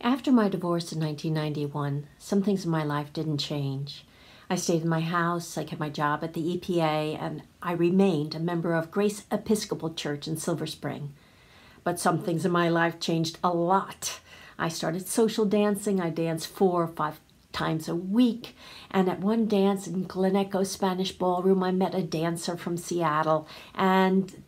After my divorce in 1991, some things in my life didn't change. I stayed in my house, I kept my job at the EPA, and I remained a member of Grace Episcopal Church in Silver Spring. But some things in my life changed a lot. I started social dancing. I danced four or five times a week. And at one dance in Glen Echo Spanish Ballroom, I met a dancer from Seattle, and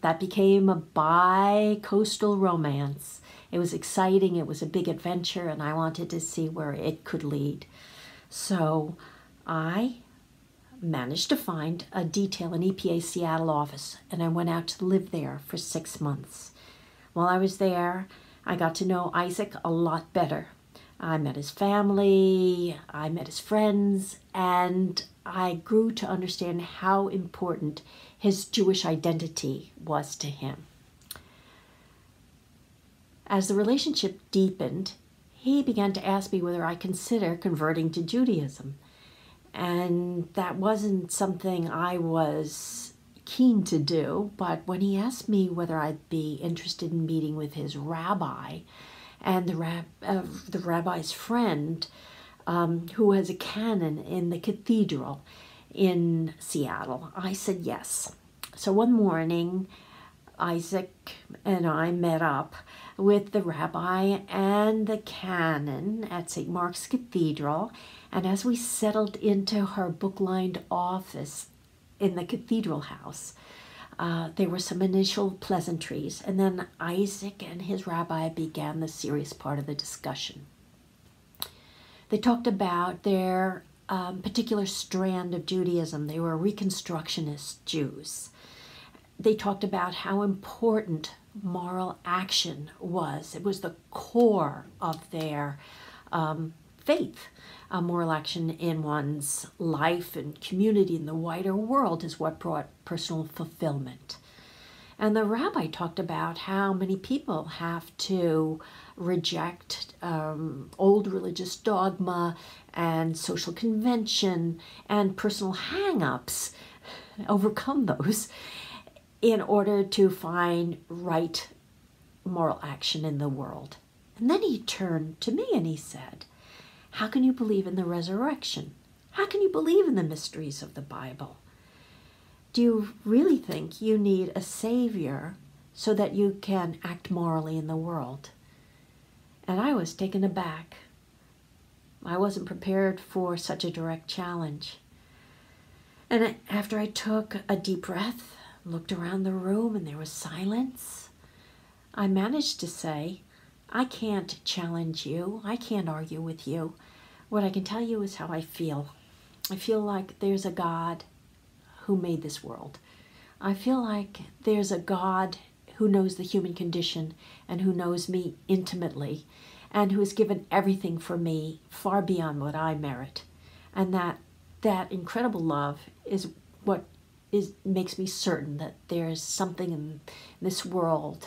that became a bi coastal romance. It was exciting, it was a big adventure, and I wanted to see where it could lead. So I managed to find a detail in EPA Seattle office, and I went out to live there for six months. While I was there, I got to know Isaac a lot better. I met his family, I met his friends, and I grew to understand how important his Jewish identity was to him. As the relationship deepened, he began to ask me whether I consider converting to Judaism. And that wasn't something I was keen to do, but when he asked me whether I'd be interested in meeting with his rabbi and the, rab- uh, the rabbi's friend, um, who has a canon in the cathedral in Seattle, I said yes. So one morning, Isaac and I met up with the rabbi and the canon at St. Mark's Cathedral. And as we settled into her book lined office in the cathedral house, uh, there were some initial pleasantries, and then Isaac and his rabbi began the serious part of the discussion. They talked about their um, particular strand of Judaism. They were Reconstructionist Jews. They talked about how important moral action was. It was the core of their um, faith. Uh, moral action in one's life and community in the wider world is what brought personal fulfillment. And the rabbi talked about how many people have to reject um, old religious dogma and social convention and personal hang ups, overcome those, in order to find right moral action in the world. And then he turned to me and he said, How can you believe in the resurrection? How can you believe in the mysteries of the Bible? Do you really think you need a Savior so that you can act morally in the world? And I was taken aback. I wasn't prepared for such a direct challenge. And after I took a deep breath looked around the room and there was silence. I managed to say, I can't challenge you. I can't argue with you. What I can tell you is how I feel. I feel like there's a God who made this world. I feel like there's a God who knows the human condition and who knows me intimately and who has given everything for me far beyond what I merit. And that that incredible love is what is makes me certain that there is something in this world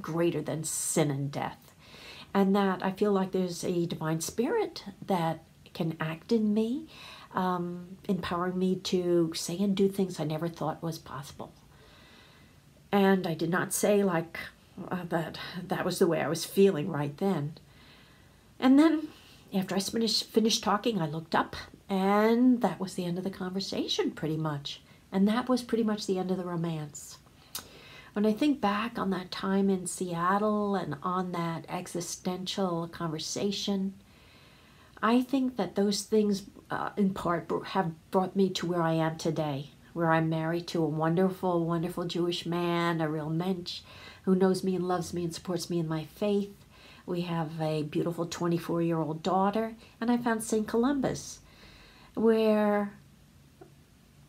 greater than sin and death. And that i feel like there's a divine spirit that can act in me um, empowering me to say and do things i never thought was possible. And i did not say like uh, that that was the way i was feeling right then. And then after i finished, finished talking i looked up and that was the end of the conversation pretty much and that was pretty much the end of the romance. When I think back on that time in Seattle and on that existential conversation, I think that those things, uh, in part, have brought me to where I am today, where I'm married to a wonderful, wonderful Jewish man, a real mensch, who knows me and loves me and supports me in my faith. We have a beautiful 24 year old daughter, and I found St. Columba's, where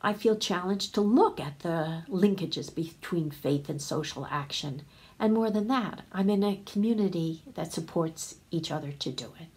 I feel challenged to look at the linkages between faith and social action. And more than that, I'm in a community that supports each other to do it.